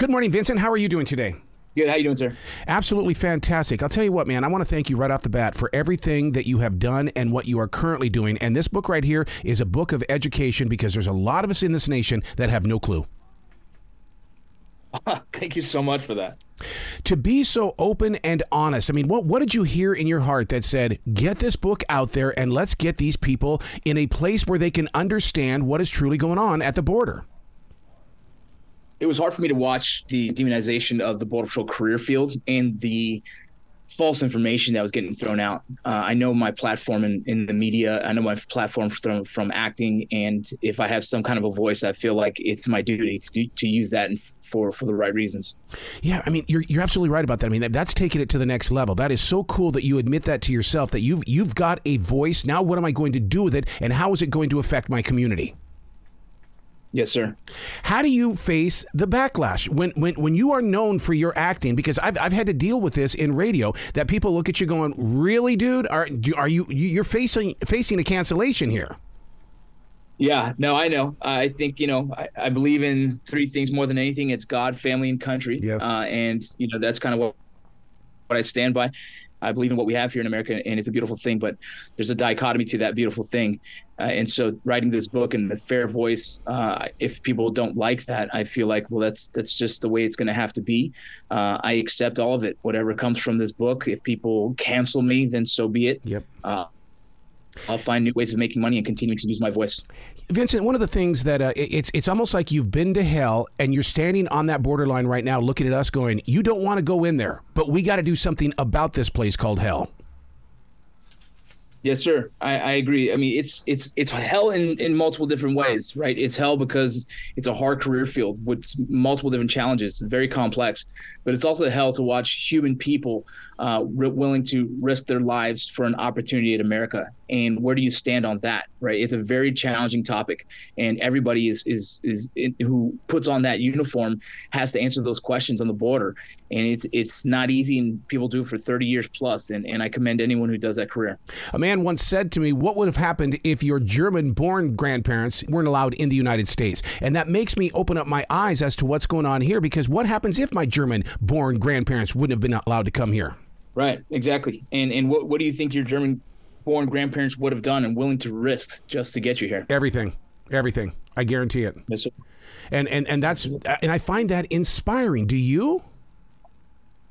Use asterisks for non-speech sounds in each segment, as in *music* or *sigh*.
Good morning, Vincent. How are you doing today? Good. How you doing, sir? Absolutely fantastic. I'll tell you what, man. I want to thank you right off the bat for everything that you have done and what you are currently doing. And this book right here is a book of education because there's a lot of us in this nation that have no clue. *laughs* Thank you so much for that. To be so open and honest. I mean, what what did you hear in your heart that said, "Get this book out there and let's get these people in a place where they can understand what is truly going on at the border?" It was hard for me to watch the demonization of the Border Patrol career field and the false information that was getting thrown out. Uh, I know my platform in, in the media. I know my platform from from acting, and if I have some kind of a voice, I feel like it's my duty to, to use that for for the right reasons. Yeah, I mean, you're you're absolutely right about that. I mean, that's taking it to the next level. That is so cool that you admit that to yourself that you've you've got a voice. Now, what am I going to do with it, and how is it going to affect my community? Yes, sir. How do you face the backlash when when when you are known for your acting? Because I've I've had to deal with this in radio that people look at you going, "Really, dude? Are do, are you you're facing facing a cancellation here?" Yeah, no, I know. I think you know I, I believe in three things more than anything. It's God, family, and country. Yes, uh, and you know that's kind of what what I stand by. I believe in what we have here in America, and it's a beautiful thing. But there's a dichotomy to that beautiful thing, uh, and so writing this book and the fair voice, uh, if people don't like that, I feel like well, that's that's just the way it's going to have to be. Uh, I accept all of it, whatever comes from this book. If people cancel me, then so be it. Yep. Uh, I'll find new ways of making money and continue to use my voice. Vincent, one of the things that uh, it's it's almost like you've been to hell and you're standing on that borderline right now, looking at us, going, "You don't want to go in there, but we got to do something about this place called hell." Yes, sir. I, I, agree. I mean, it's it's it's hell in, in multiple different ways, right? It's hell because it's a hard career field with multiple different challenges, very complex. But it's also hell to watch human people uh, willing to risk their lives for an opportunity at America. And where do you stand on that, right? It's a very challenging topic, and everybody is is is in, who puts on that uniform has to answer those questions on the border. And it's it's not easy, and people do it for 30 years plus. And and I commend anyone who does that career. I mean man once said to me, What would have happened if your German born grandparents weren't allowed in the United States? And that makes me open up my eyes as to what's going on here because what happens if my German born grandparents wouldn't have been allowed to come here? Right, exactly. And and what, what do you think your German born grandparents would have done and willing to risk just to get you here? Everything. Everything. I guarantee it. Yes, sir. And and and that's and I find that inspiring. Do you?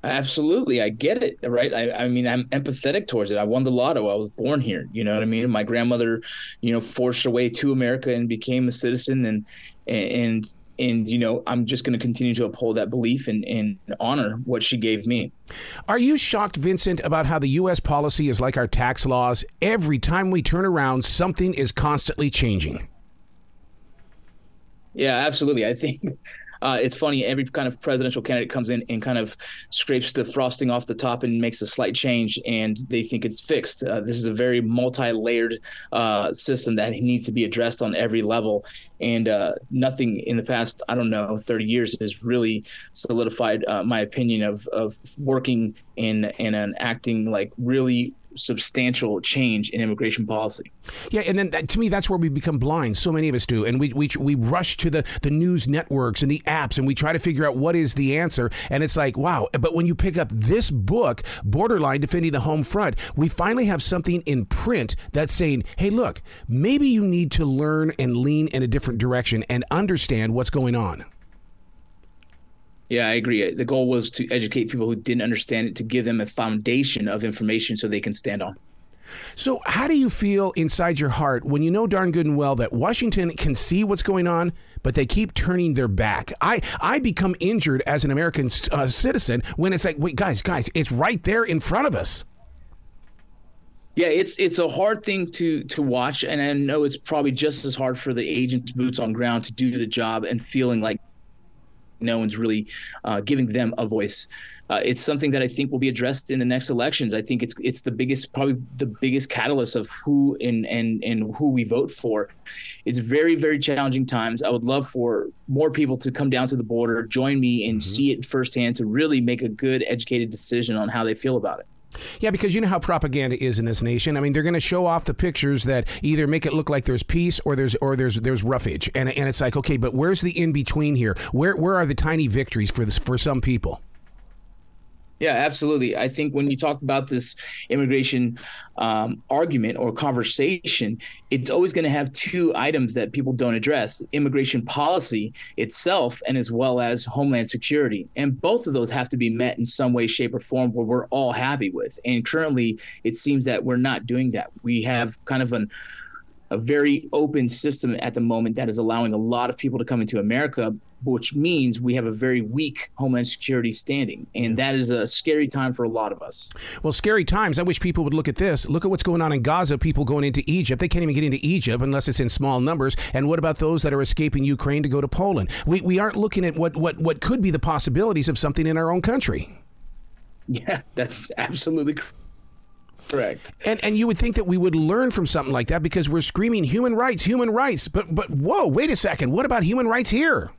Absolutely, I get it. Right. I, I mean, I'm empathetic towards it. I won the lotto. I was born here. You know what I mean? My grandmother, you know, forced her way to America and became a citizen, and and and you know, I'm just going to continue to uphold that belief and, and honor what she gave me. Are you shocked, Vincent, about how the U.S. policy is like our tax laws? Every time we turn around, something is constantly changing. Yeah, absolutely. I think uh, it's funny every kind of presidential candidate comes in and kind of scrapes the frosting off the top and makes a slight change and they think it's fixed. Uh, this is a very multi-layered uh, system that needs to be addressed on every level. And uh, nothing in the past i don't know 30 years has really solidified uh, my opinion of, of working in in an acting like really substantial change in immigration policy. Yeah, and then that, to me, that's where we become blind. So many of us do, and we we we rush to the the news networks and the apps, and we try to figure out what is the answer. And it's like, wow! But when you pick up this book, Borderline Defending the Home Front, we finally have something in print that's saying, hey, look, maybe you need to learn and lean in a different direction and understand what's going on. Yeah, I agree. The goal was to educate people who didn't understand it, to give them a foundation of information so they can stand on. So, how do you feel inside your heart when you know darn good and well that Washington can see what's going on, but they keep turning their back? I, I become injured as an American uh, citizen when it's like, wait, guys, guys, it's right there in front of us. Yeah, it's it's a hard thing to to watch, and I know it's probably just as hard for the agents' boots on ground to do the job and feeling like no one's really uh, giving them a voice. Uh, it's something that I think will be addressed in the next elections. I think it's it's the biggest, probably the biggest catalyst of who and and and who we vote for. It's very very challenging times. I would love for more people to come down to the border, join me, and mm-hmm. see it firsthand to really make a good, educated decision on how they feel about it. Yeah, because you know how propaganda is in this nation. I mean, they're going to show off the pictures that either make it look like there's peace or there's or there's there's roughage, and and it's like, okay, but where's the in between here? Where where are the tiny victories for this for some people? Yeah, absolutely. I think when you talk about this immigration um, argument or conversation, it's always going to have two items that people don't address immigration policy itself, and as well as homeland security. And both of those have to be met in some way, shape, or form where we're all happy with. And currently, it seems that we're not doing that. We have kind of an a very open system at the moment that is allowing a lot of people to come into America, which means we have a very weak homeland security standing. And that is a scary time for a lot of us. Well, scary times. I wish people would look at this. Look at what's going on in Gaza, people going into Egypt. They can't even get into Egypt unless it's in small numbers. And what about those that are escaping Ukraine to go to Poland? We, we aren't looking at what, what, what could be the possibilities of something in our own country. *laughs* Yeah, that's absolutely Correct. And and you would think that we would learn from something like that because we're screaming human rights, human rights. But but whoa, wait a second. What about human rights here?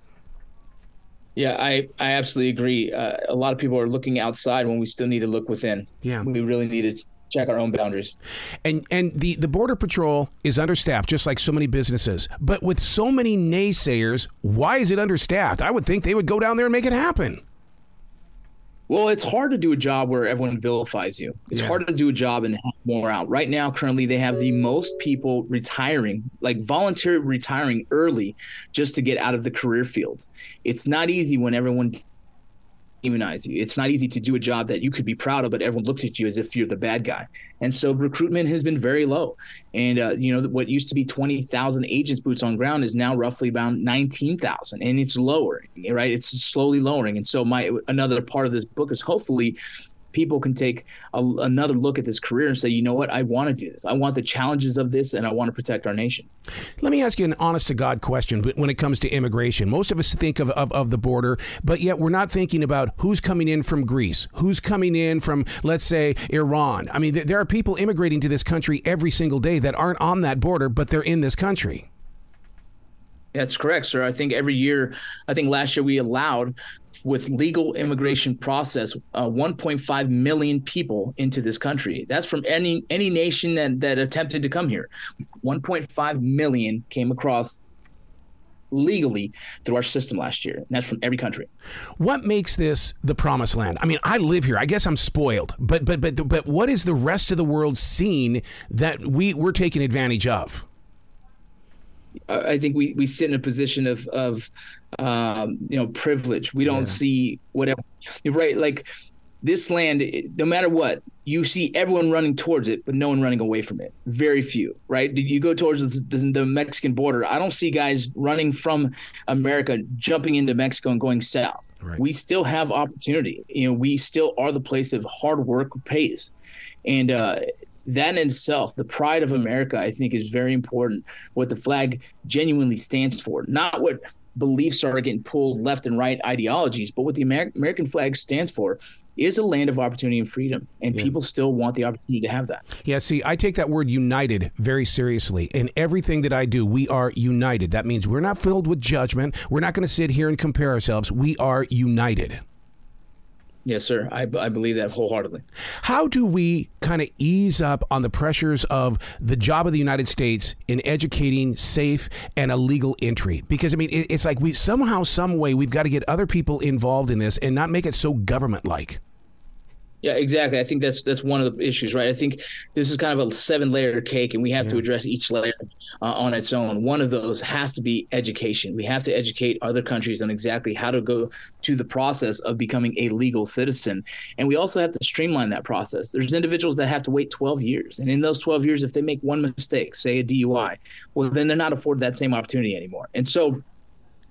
Yeah, I, I absolutely agree. Uh, a lot of people are looking outside when we still need to look within. Yeah. We really need to check our own boundaries. And and the, the border patrol is understaffed, just like so many businesses. But with so many naysayers, why is it understaffed? I would think they would go down there and make it happen. Well, it's hard to do a job where everyone vilifies you. It's yeah. hard to do a job and help more out. Right now, currently, they have the most people retiring, like voluntary retiring early just to get out of the career field. It's not easy when everyone demonize you. It's not easy to do a job that you could be proud of, but everyone looks at you as if you're the bad guy. And so recruitment has been very low. And uh, you know what used to be twenty thousand agents boots on ground is now roughly about nineteen thousand, and it's lowering. Right, it's slowly lowering. And so my another part of this book is hopefully people can take a, another look at this career and say, you know what, I want to do this. I want the challenges of this, and I want to protect our nation. Let me ask you an honest to God question when it comes to immigration. Most of us think of, of, of, the border, but yet we're not thinking about who's coming in from Greece, who's coming in from, let's say, Iran. I mean, there are people immigrating to this country every single day that aren't on that border, but they're in this country. That's correct, sir. I think every year, I think last year we allowed with legal immigration process uh, 1.5 million people into this country. That's from any any nation that, that attempted to come here. 1.5 million came across legally through our system last year. And that's from every country. What makes this the promised land? I mean, I live here. I guess I'm spoiled. But but but but what is the rest of the world seeing that we we're taking advantage of? I think we, we sit in a position of of um, you know privilege. We don't yeah. see whatever you're right. Like this land, no matter what, you see everyone running towards it, but no one running away from it. Very few, right? You go towards the, the Mexican border. I don't see guys running from America, jumping into Mexico and going south. Right. We still have opportunity. You know, we still are the place of hard work pays, and uh, that in itself, the pride of America, I think, is very important. What the flag genuinely stands for, not what beliefs are getting pulled left and right ideologies, but what the Amer- American flag stands for is a land of opportunity and freedom, and yeah. people still want the opportunity to have that. Yeah, see, I take that word united very seriously. In everything that I do, we are united. That means we're not filled with judgment. We're not going to sit here and compare ourselves. We are united. Yes, sir. I, I believe that wholeheartedly. How do we kind of ease up on the pressures of the job of the United States in educating safe and a legal entry? Because I mean, it, it's like we somehow, some way, we've got to get other people involved in this and not make it so government like. Yeah, exactly. I think that's that's one of the issues, right? I think this is kind of a seven layer cake, and we have yeah. to address each layer uh, on its own. One of those has to be education. We have to educate other countries on exactly how to go to the process of becoming a legal citizen, and we also have to streamline that process. There's individuals that have to wait 12 years, and in those 12 years, if they make one mistake, say a DUI, well, then they're not afforded that same opportunity anymore. And so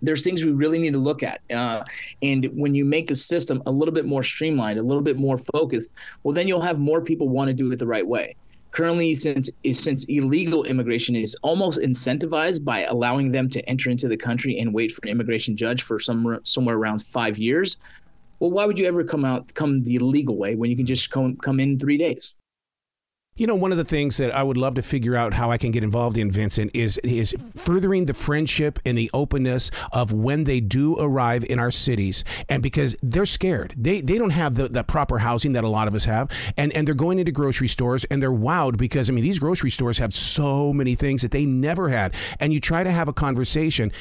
there's things we really need to look at. Uh, and when you make the system a little bit more streamlined, a little bit more focused, well, then you'll have more people want to do it the right way. Currently, since since illegal immigration is almost incentivized by allowing them to enter into the country and wait for an immigration judge for some somewhere around five years, well, why would you ever come out come the legal way when you can just come come in three days? You know, one of the things that I would love to figure out how I can get involved in, Vincent, is is furthering the friendship and the openness of when they do arrive in our cities, and because they're scared, they they don't have the, the proper housing that a lot of us have, and and they're going into grocery stores and they're wowed because I mean these grocery stores have so many things that they never had, and you try to have a conversation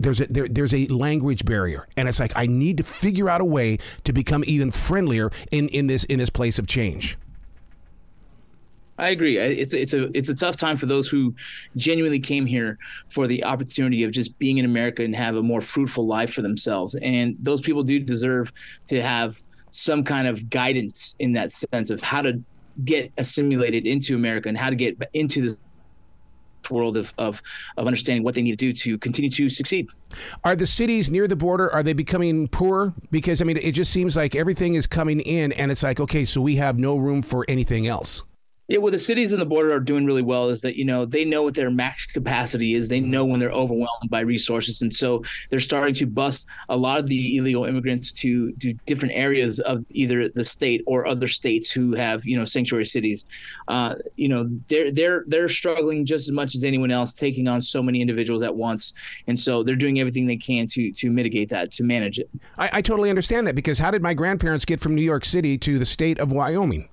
there's a there, there's a language barrier. And it's like I need to figure out a way to become even friendlier in in this in this place of change. I agree. It's it's a it's a tough time for those who genuinely came here for the opportunity of just being in America and have a more fruitful life for themselves. And those people do deserve to have some kind of guidance in that sense of how to get assimilated into America and how to get into this world of, of of understanding what they need to do to continue to succeed. Are the cities near the border are they becoming poor? Because I mean, it just seems like everything is coming in, and it's like okay, so we have no room for anything else. Yeah, well, the cities in the border are doing really well. Is that you know they know what their max capacity is. They know when they're overwhelmed by resources, and so they're starting to bus a lot of the illegal immigrants to to different areas of either the state or other states who have you know sanctuary cities. Uh, you know they're they're they're struggling just as much as anyone else, taking on so many individuals at once, and so they're doing everything they can to to mitigate that, to manage it. I, I totally understand that because how did my grandparents get from New York City to the state of Wyoming?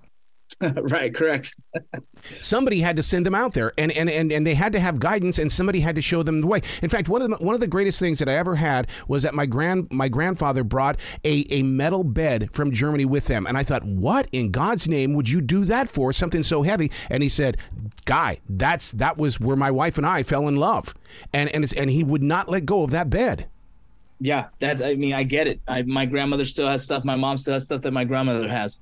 *laughs* right, correct. somebody had to send them out there, and, and and and they had to have guidance, and somebody had to show them the way. In fact, one of the one of the greatest things that I ever had was that my grand my grandfather brought a a metal bed from Germany with them, and I thought, what in God's name would you do that for? Something so heavy? And he said, "Guy, that's that was where my wife and I fell in love," and and it's and he would not let go of that bed. Yeah, that's. I mean, I get it. I, my grandmother still has stuff. My mom still has stuff that my grandmother has.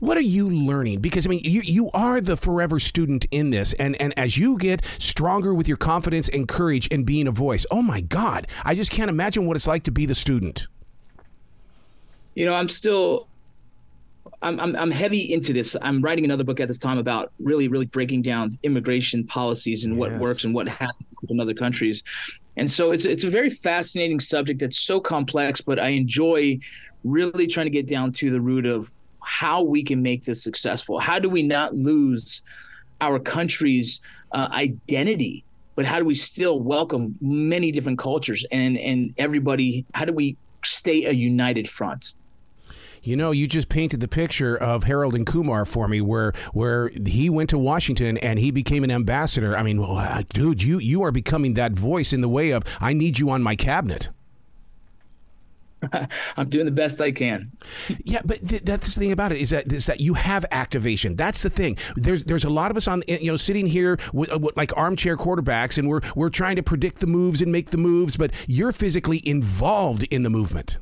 What are you learning? Because I mean, you you are the forever student in this, and and as you get stronger with your confidence and courage and being a voice, oh my God, I just can't imagine what it's like to be the student. You know, I'm still. I'm, I'm, I'm heavy into this. I'm writing another book at this time about really, really breaking down immigration policies and what yes. works and what happens in other countries. And so it's it's a very fascinating subject that's so complex, but I enjoy really trying to get down to the root of how we can make this successful. How do we not lose our country's uh, identity? But how do we still welcome many different cultures and and everybody? How do we stay a united front? You know, you just painted the picture of Harold and Kumar for me, where where he went to Washington and he became an ambassador. I mean, dude, you you are becoming that voice in the way of I need you on my cabinet. *laughs* I'm doing the best I can. Yeah, but th- that's the thing about it is that is that you have activation. That's the thing. There's there's a lot of us on you know sitting here with, with, like armchair quarterbacks, and we're we're trying to predict the moves and make the moves, but you're physically involved in the movement.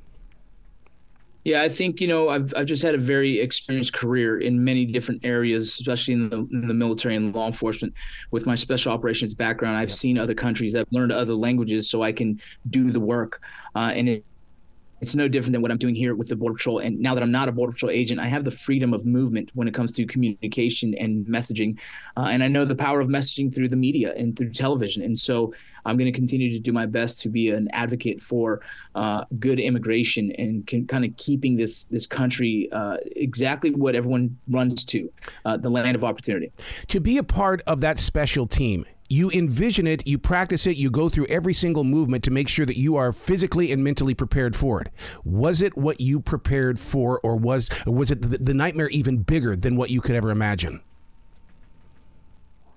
Yeah, I think you know I've I've just had a very experienced career in many different areas, especially in the, in the military and law enforcement. With my special operations background, I've seen other countries. I've learned other languages, so I can do the work. Uh, and it, it's no different than what I'm doing here with the Border Patrol. And now that I'm not a Border Patrol agent, I have the freedom of movement when it comes to communication and messaging. Uh, and I know the power of messaging through the media and through television. And so I'm going to continue to do my best to be an advocate for uh, good immigration and can, kind of keeping this this country uh, exactly what everyone runs to, uh, the land of opportunity. To be a part of that special team, you envision it, you practice it, you go through every single movement to make sure that you are physically and mentally prepared for it. Was it what you prepared for, or was or was it the, the nightmare even bigger than what you could ever imagine?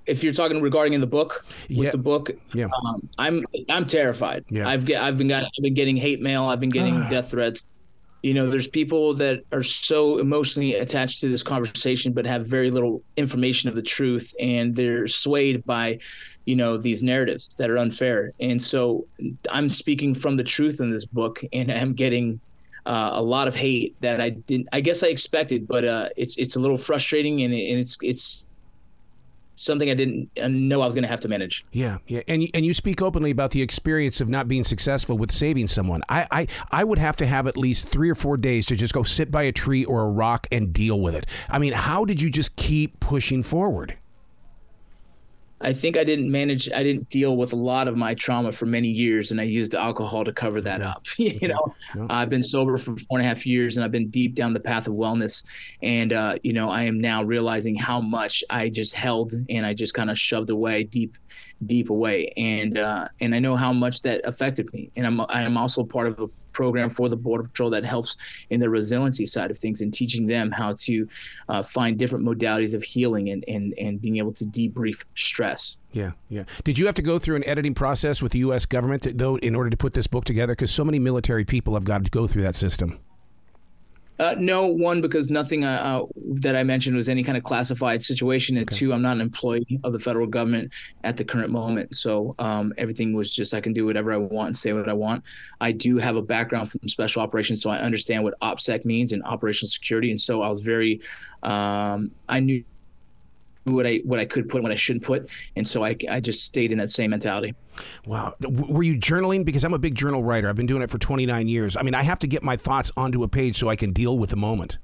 If you're talking regarding in the book, with yeah. the book, yeah. Um, I'm I'm terrified. Yeah. I've get, I've been got, I've been getting hate mail. I've been getting death threats you know there's people that are so emotionally attached to this conversation but have very little information of the truth and they're swayed by you know these narratives that are unfair and so i'm speaking from the truth in this book and *laughs* i'm getting uh, a lot of hate that I didn't. I guess I expected, but uh, it's it's a little frustrating and, and it's it's something I didn't know I was going to have to manage. Yeah, yeah, and and you speak openly about the experience of not being successful with saving someone. I I I would have to have at least three or four days to just go sit by a tree or a rock and deal with it. I mean, how did you just keep pushing forward? I think I didn't manage, I didn't deal with a lot of my trauma for many years, and I used alcohol to cover that up. *laughs* you know, yeah. I've been sober for four and a half years, and I've been deep down the path of wellness. And, uh, you know, I am now realizing how much I just held and I just kind of shoved away deep, deep away. And, uh, and I know how much that affected me. And I'm, I'm also part of a program for the Border Patrol that helps in the resiliency side of things and teaching them how to uh, find different modalities of healing and, and, and being able to debrief stress. Yeah, yeah. Did you have to go through an editing process with the U.S. government, though, in order to put this book together? Because so many military people have got to go through that system. Uh, no, one because nothing uh, uh, that I mentioned was any kind of classified situation, and okay. two, I'm not an employee of the federal government at the current moment. So um, everything was just I can do whatever I want and say what I want. I do have a background from special operations, so I understand what OPSEC means and operational security, and so I was very, um, I knew what I what I could put, what I shouldn't put, and so I I just stayed in that same mentality. Wow, were you journaling? Because I'm a big journal writer. I've been doing it for 29 years. I mean, I have to get my thoughts onto a page so I can deal with the moment.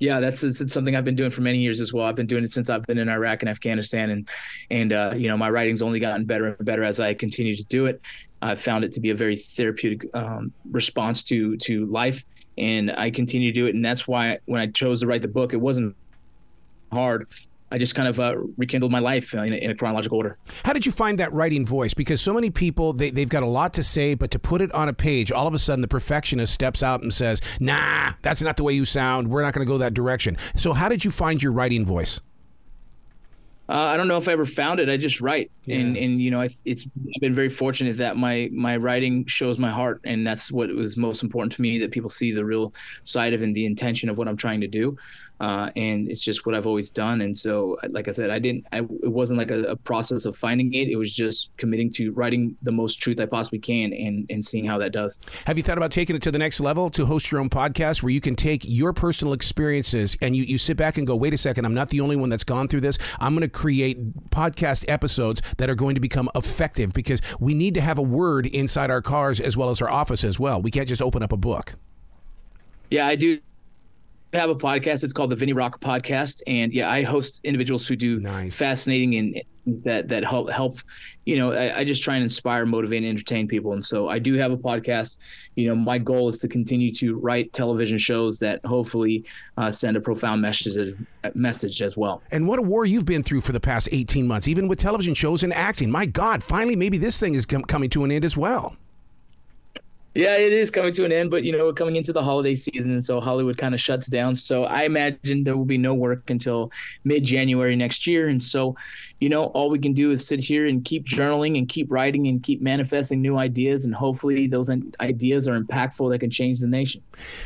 Yeah, that's it's something I've been doing for many years as well. I've been doing it since I've been in Iraq and Afghanistan, and and uh, you know my writing's only gotten better and better as I continue to do it. I've found it to be a very therapeutic um, response to to life, and I continue to do it. And that's why when I chose to write the book, it wasn't hard. I just kind of uh, rekindled my life in a, in a, chronological order. How did you find that writing voice? Because so many people they, they've got a lot to say, but to put it on a page, all of a sudden the perfectionist steps out and says, "Nah, that's not the way you sound. We're not going to go that direction." So, how did you find your writing voice? Uh, I don't know if I ever found it. I just write, yeah. and and you know, I, it's I've been very fortunate that my my writing shows my heart, and that's what was most important to me. That people see the real side of and the intention of what I'm trying to do uh, and it's just what I've always done. And so, like I said, I didn't. I, it wasn't like a, a, process of finding it. It was just committing to writing the most truth I possibly can and and seeing how that does. Have you thought about taking it to the next level to host your own podcast where you can take your personal experiences and you you sit back and go, wait a second, I'm not the only one that's gone through this. I'm going to create podcast episodes that are going to become effective because we need to have a word inside our cars as well as our office as well. We can't just open up a book. Yeah, I do have a podcast. It's called the Vinnie Rock Podcast, and yeah, I host individuals who do nice. fascinating and that that help help. You know, I, I, just try and inspire, motivate, and entertain people. And so I do have a podcast. You know, my goal is to continue to write television shows that hopefully uh, send a profound message as, message as well. And what a war you've been through for the past eighteen months, even with television shows and acting. My God, finally, maybe this thing is com- coming to an end as well. Yeah, it is coming to an end, but you know, we're coming into the holiday season, and so Hollywood kind of shuts down. So I imagine there will be no work until mid January next year. And so, you know, all we can do is sit here and keep journaling and keep writing and keep manifesting new ideas, and hopefully those ideas are impactful that can change the nation.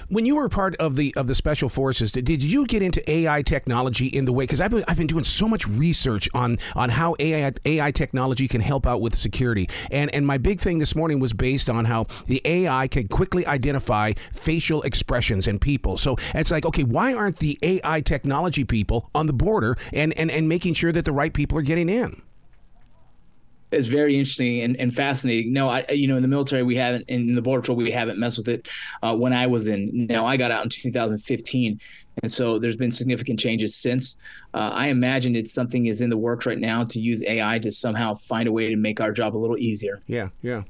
When you were part of the of the special forces, did, did you get into AI technology in the way? Because I've been, I've been doing so much research on on how AI AI technology can help out with security, and and my big thing this morning was based on how the AI can quickly identify facial expressions in people. So it's like, okay, why aren't the AI technology people on the border and, and, and making sure that the right people are getting in? It's very interesting and, and fascinating. No, I you know in the military we haven't in the border patrol we haven't messed with it. Uh, when I was in, now I got out in 2015, and so there's been significant changes since. Uh, I imagine it's something is in the works right now to use AI to somehow find a way to make our job a little easier. Yeah, yeah.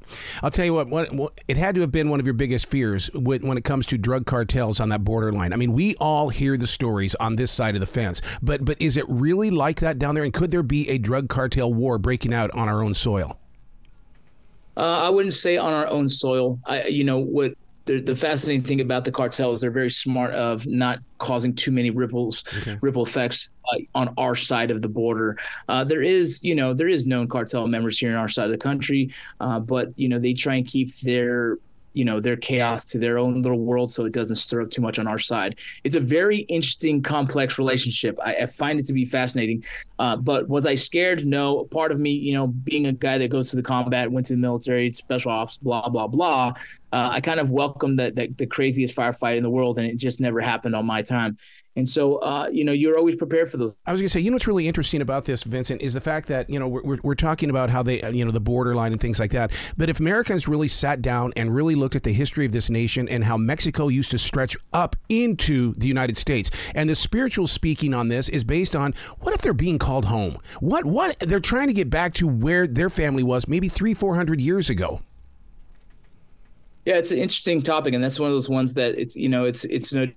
I'll tell you what, what, it had to have been one of your biggest fears when, when it comes to drug cartels on that borderline. I mean, we all hear the stories on this side of the fence, but but is it really like that down there? And could there be a drug cartel war breaking out on our own soil? Uh, I wouldn't say on our own soil. I, you know, what the, the fascinating thing about the cartel is they're very smart of not causing too many ripples, okay. ripple effects uh, on our side of the border. Uh, there is, you know, there is known cartel members here in our side of the country, uh, but you know they try and keep their you know their chaos to their own little world so it doesn't stir up too much on our side. It's a very interesting complex relationship. I, I find it to be fascinating. Uh, but was i scared? No. Part of me you know being a guy that goes to the combat went to the military special ops blah blah blah uh, I kind of welcome the, the, the craziest firefight in the world, and it just never happened on my time. And so, uh, you know, you're always prepared for those. I was going to say, you know, what's really interesting about this, Vincent, is the fact that you know we're, we're talking about how they, you know, the borderline and things like that. But if Americans really sat down and really looked at the history of this nation and how Mexico used to stretch up into the United States, and the spiritual speaking on this is based on what if they're being called home? What what they're trying to get back to where their family was maybe three, four hundred years ago. Yeah, it's an interesting topic, and that's one of those ones that it's you know it's it's no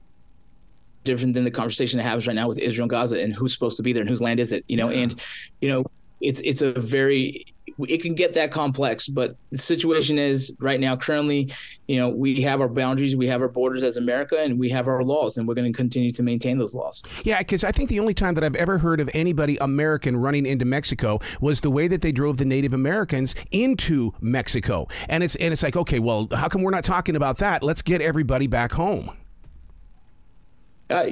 different than the conversation that happens right now with Israel and Gaza and who's supposed to be there and whose land is it, you know, and you know it's it's a very it can get that complex but the situation is right now currently you know we have our boundaries we have our borders as america and we have our laws and we're going to continue to maintain those laws. Yeah because i think the only time that i've ever heard of anybody american running into mexico was the way that they drove the native americans into mexico. And it's and it's like okay well how come we're not talking about that? Let's get everybody back home uh,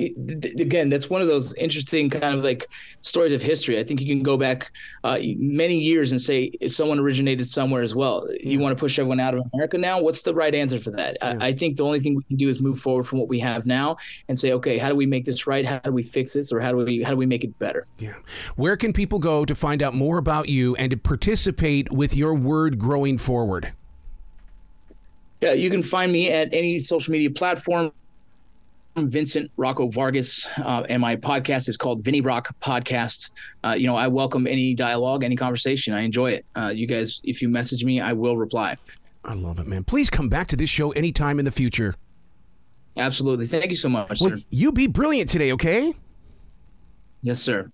again, that's one of those interesting kind of like stories of history. I think you can go back uh, many years and say someone originated somewhere as well. You want to push everyone out of America now? What's the right answer for that? Yeah. I, I, think the only thing we can do is move forward from what we have now and say, okay, how do we make this right? How do we fix this, or how do we how do we make it better? Yeah. Where can people go to find out more about you and to participate with your word growing forward? Yeah, you can find me at any social media platform. I'm Vincent Rocco Vargas, uh, and my podcast is called Vinny Rock Podcast. Uh, you know, I welcome any dialogue, any conversation. I enjoy it. Uh, you guys, if you message me, I will reply. I love it, man. Please come back to this show anytime in the future. Absolutely. Thank you so much. Well, you be brilliant today, okay? Yes, sir.